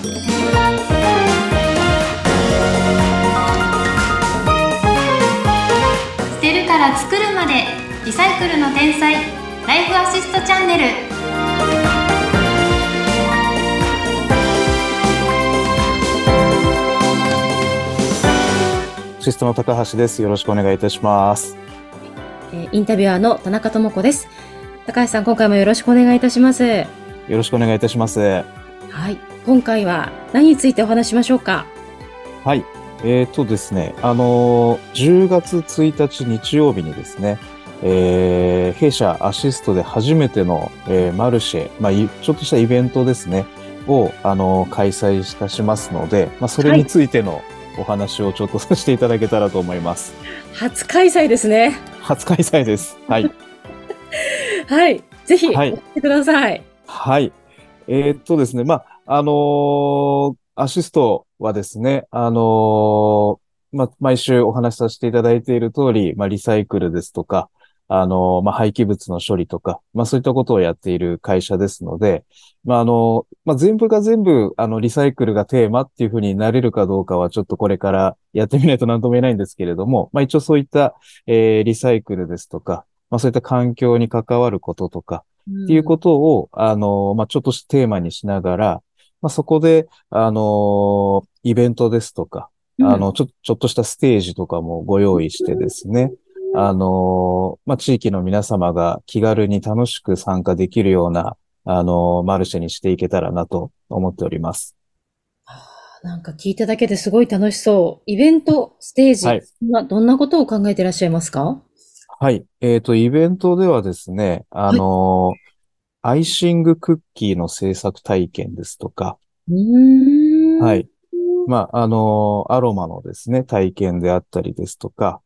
捨てるから作るまでリサイクルの天才ライフアシストチャンネルシストの高橋です。よろしくお願いいたします。えーインタビュアーの田中智子です。高橋さん、今回もよろしくお願いいたします。よろしくお願いいたします。はい。今回は何についてお話ししましょうか？はい。えーとですね、あのー10月1日日曜日にですね、えー弊社アシストで初めての、えーマルシェ、まあ、いちょっとしたイベントですね、を、あのー開催いたしますので、まあ、それについてのお話をちょっとさせていただけたらと思います。初開催ですね。初開催です。はい。はい。ぜひ、はいお聞きください。はい。えーっとですね、まあ、あのーアシストはですね、あのーまあ、毎週お話しさせていただいている通り、まあ、リサイクルですとか、あのまあ、廃棄物の処理とか、まあ、そういったことをやっている会社ですので、まあ、あのまあ、全部が全部、あの、リサイクルがテーマっていうふうになれるかどうかは、ちょっとこれからやってみないと何とも言えないんですけれども、まあ、一応そういった、えーリサイクルですとか、まあ、そういった環境に関わることとか、っていうことを、あの、まあ、ちょっとしたテーマにしながら、まあ、そこで、あの、イベントですとか、うんあの、ちょ、ちょっとしたステージとかもご用意してですね、あの、まあ、地域の皆様が気軽に楽しく参加できるような、あの、マルシェにしていけたらなと思っております。なんか聞いただけですごい楽しそう。イベント、ステージ、はいはどんなことを考えていらっしゃいますか？はい。えっと、イベントではですね、あの、アイシングクッキーの制作体験ですとか。はいい。まあ、あのアロマのですね、体験であったりですとか、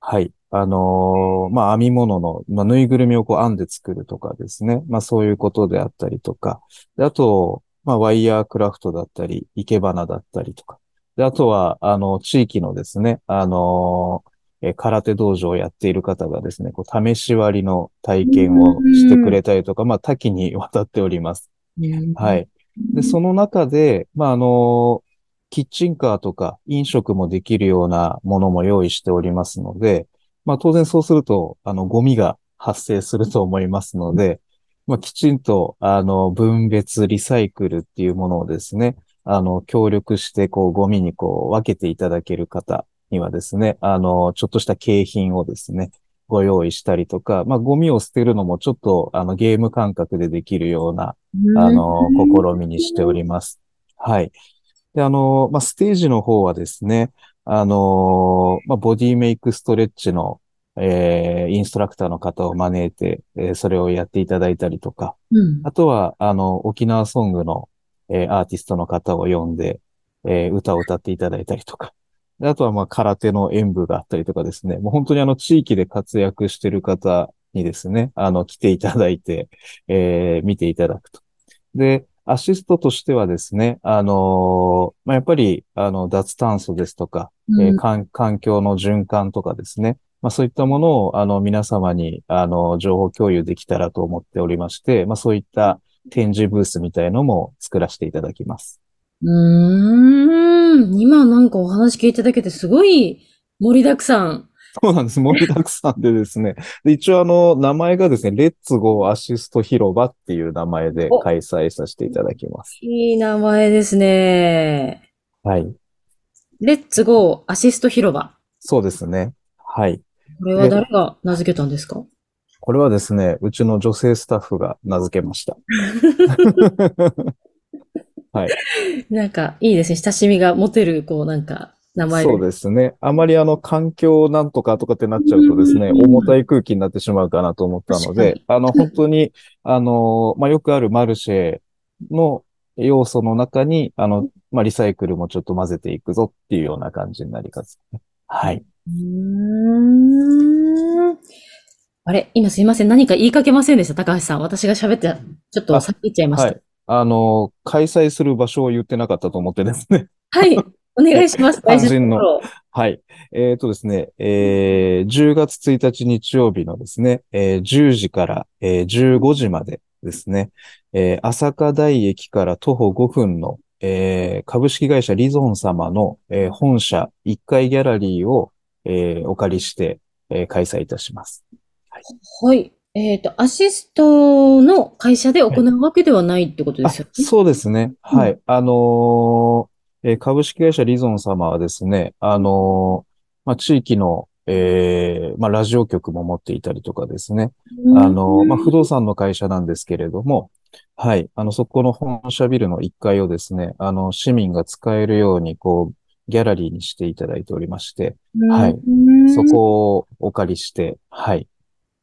はい。あのまあ、編み物の、まあ、ぬいぐるみをこう編んで作るとかですね。まあ、そういうことであったりとか。であと、まあ、ワイヤークラフトだったり、生け花だったりとか。で、あとは、あの、地域のですね、あのえー空手道場をやっている方がですね、こう、試し割りの体験をしてくれたりとか、まあ、多岐にわたっております。はいい。で、その中で、まあ、あの、キッチンカーとか飲食もできるようなものも用意しておりますので、まあ、当然そうすると、あの、ゴミが発生すると思いますので、まあ、きちんと、あの、分別、リサイクルっていうものをですね、あの、協力して、こう、ゴミにこう、分けていただける方にはですね、あの、ちょっとした景品をですね、ご用意したりとか、まあ、ゴミを捨てるのもちょっと、あの、ゲーム感覚でできるような、あの、試みにしております。はい。で、あの、まあ、ステージの方はですね、あの、まあ、ボディメイクストレッチの、えーインストラクターの方を招いて、えーそれをやっていただいたりとか、うん。あとは、あの、沖縄ソングの、えーアーティストの方を呼んで、えー歌を歌っていただいたりとか、であとは、まあ、空手の演舞があったりとかですね、もう本当にあの、地域で活躍してる方にですね、あの、来ていただいて、えー見ていただくと。で、アシストとしてはですね、あのーまあ、やっぱり、あの、脱炭素ですとか、えー環環境の循環とかですね。まあそういったものを、あの、皆様に、あの、情報共有できたらと思っておりまして、まあそういった展示ブースみたいのも作らせていただきます。うーん。今なんかお話聞いただけですごい盛りだくさん。そうなんです。盛りだくさんでですね。で一応あの、名前がですね、レッツゴーアシスト広場っていう名前でお開催させていただきます。いい名前ですね。はい。レッツゴーアシスト広場。そうですね。はい。これは誰が名付けたんですか？これはですね、うちの女性スタッフが名付けました。はい。なんかいいですね。親しみが持てる、こうなんか名前で。そうですね。あまりあの、環境なんとかとかってなっちゃうとですね、うん重たい空気になってしまうかなと思ったのであの、本当に、あの、まあ、よくあるマルシェの要素の中に、あの、まあ、リサイクルもちょっと混ぜていくぞっていうような感じになりますね。はい。うーん。あれ今すいません。何か言いかけませんでした？高橋さん。私が喋って、ちょっと先言っちゃいました。はい。あの、開催する場所を言ってなかったと思ってですね。はい。お願いします。大事な。はい。えっとですね、えー10月1日日曜日のですね、えー10時から、えー15時までですね、えー朝霞台駅から徒歩5分の、えー株式会社リゾン様の、えー本社1階ギャラリーを、えーお借りして、えー開催いたします。はい。えっと、アシストの会社で行うわけではないってことですよね？そうですね。はい。あのーえー株式会社リゾン様はですね、あのーまあ、地域の、えーまあ、ラジオ局も持っていたりとかですね。うんあの、まあ、不動産の会社なんですけれども、はい。あの、そこの本社ビルの1階をですね、あの、市民が使えるように、こう、ギャラリーにしていただいておりまして、はいうんそこをお借りして、はい。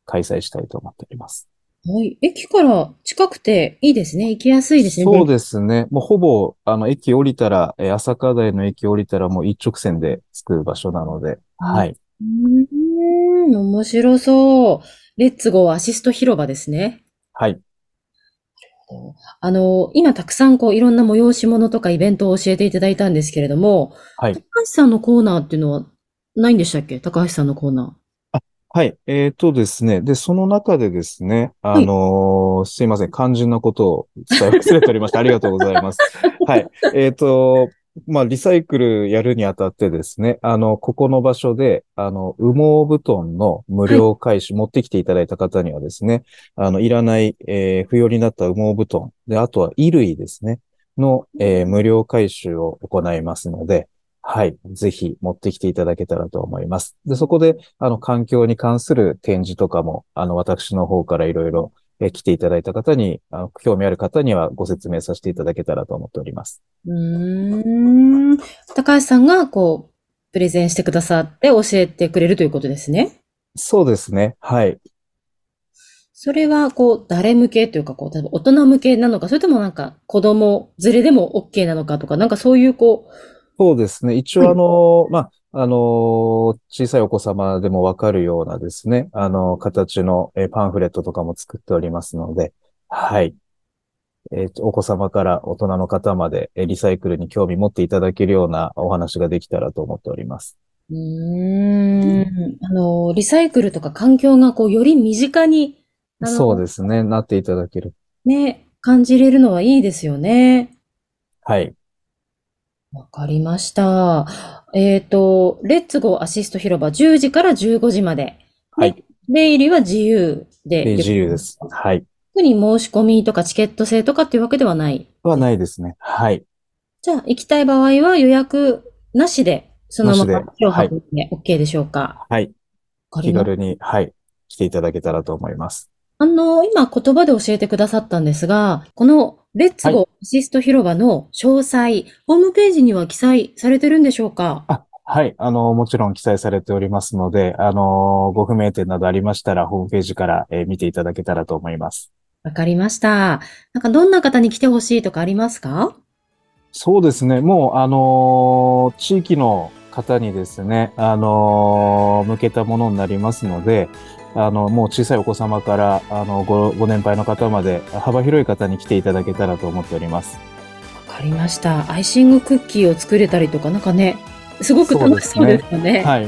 開催したいと思っております。はい。駅から近くていいですね。行きやすいですね。そうですね。もうほぼ、あの、駅降りたら、えー朝霞台の駅降りたらもう一直線で着く場所なので、はい。うーん、面白そう。レッツゴーアシスト広場ですね。はい。あの、今たくさんこういろんな催し物とかイベントを教えていただいたんですけれども、はい。高橋さんのコーナーっていうのはないんでしたっけ？高橋さんのコーナはい。えっとですね。で、その中でですね、あのーすいません。肝心なことを伝え忘れておりました。ありがとうございます。はい。えっと、まあ、リサイクルやるにあたってですね、あの、ここの場所で、あの、羽毛布団の無料回収、持ってきていただいた方にはですね、あの、いらない、えー不要になった羽毛布団、で、あとは衣類ですね、の、えー無料回収を行いますので、はい。ぜひ持ってきていただけたらと思います。で、そこで、あの、環境に関する展示とかも、あの、私の方からいろいろ、えー来ていただいた方に、あの、興味ある方にはご説明させていただけたらと思っております。ー。うーん。高橋さんがこう、プレゼンしてくださって教えてくれるということですね。そうですね。はい。それはこう、誰向けというかこう、例えば大人向けなのか、それともなんか子供連れでも OK なのかとか、なんかそういうこそうですね。一応、あの、まあ、あの、小さいお子様でもわかるようなですね、あの、形のえーパンフレットとかも作っておりますので、はい。えっと、お子様から大人の方まで、えーリサイクルに興味持っていただけるようなお話ができたらと思っております。う、ん、あの、リサイクルとか環境がこう、より身近に、そうですね。なっていただける。ね、感じれるのはいいですよね。はい。わかりました。えっと、レッツゴーアシスト広場10時から15時まで。はいで。出入りは自由で。で自由です。はい。特に申し込みとかチケット制とかっていうわけではない。はないですね。はい。じゃあ、行きたい場合は予約なしで、そのまま今日運んで OK でしょうか。はい。気軽に、はい。来ていただけたらと思います。あの、今言葉で教えてくださったんですが、このレッツゴーアシスト広場の詳細、ホームページには記載されてるんでしょうか？あ、はい。あの、もちろん記載されておりますので、あの、ご不明点などありましたら、ホームページから、えー見ていただけたらと思います。わかりました。なんかどんな方に来てほしいとかありますか？そうですね。もう、あのー地域の方にですね、あのー向けたものになりますので、あの、もう小さいお子様から、あの、ご、ご年配の方まで、幅広い方に来ていただけたらと思っております。わかりました。アイシングクッキーを作れたりとか、なんかね、すごく楽しそうですよね。はい。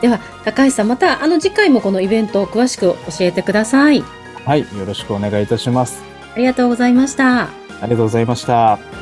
では、高橋さん、またあの次回もこのイベントを詳しく教えてください。はい。よろしくお願いいたします。ありがとうございました。ありがとうございました。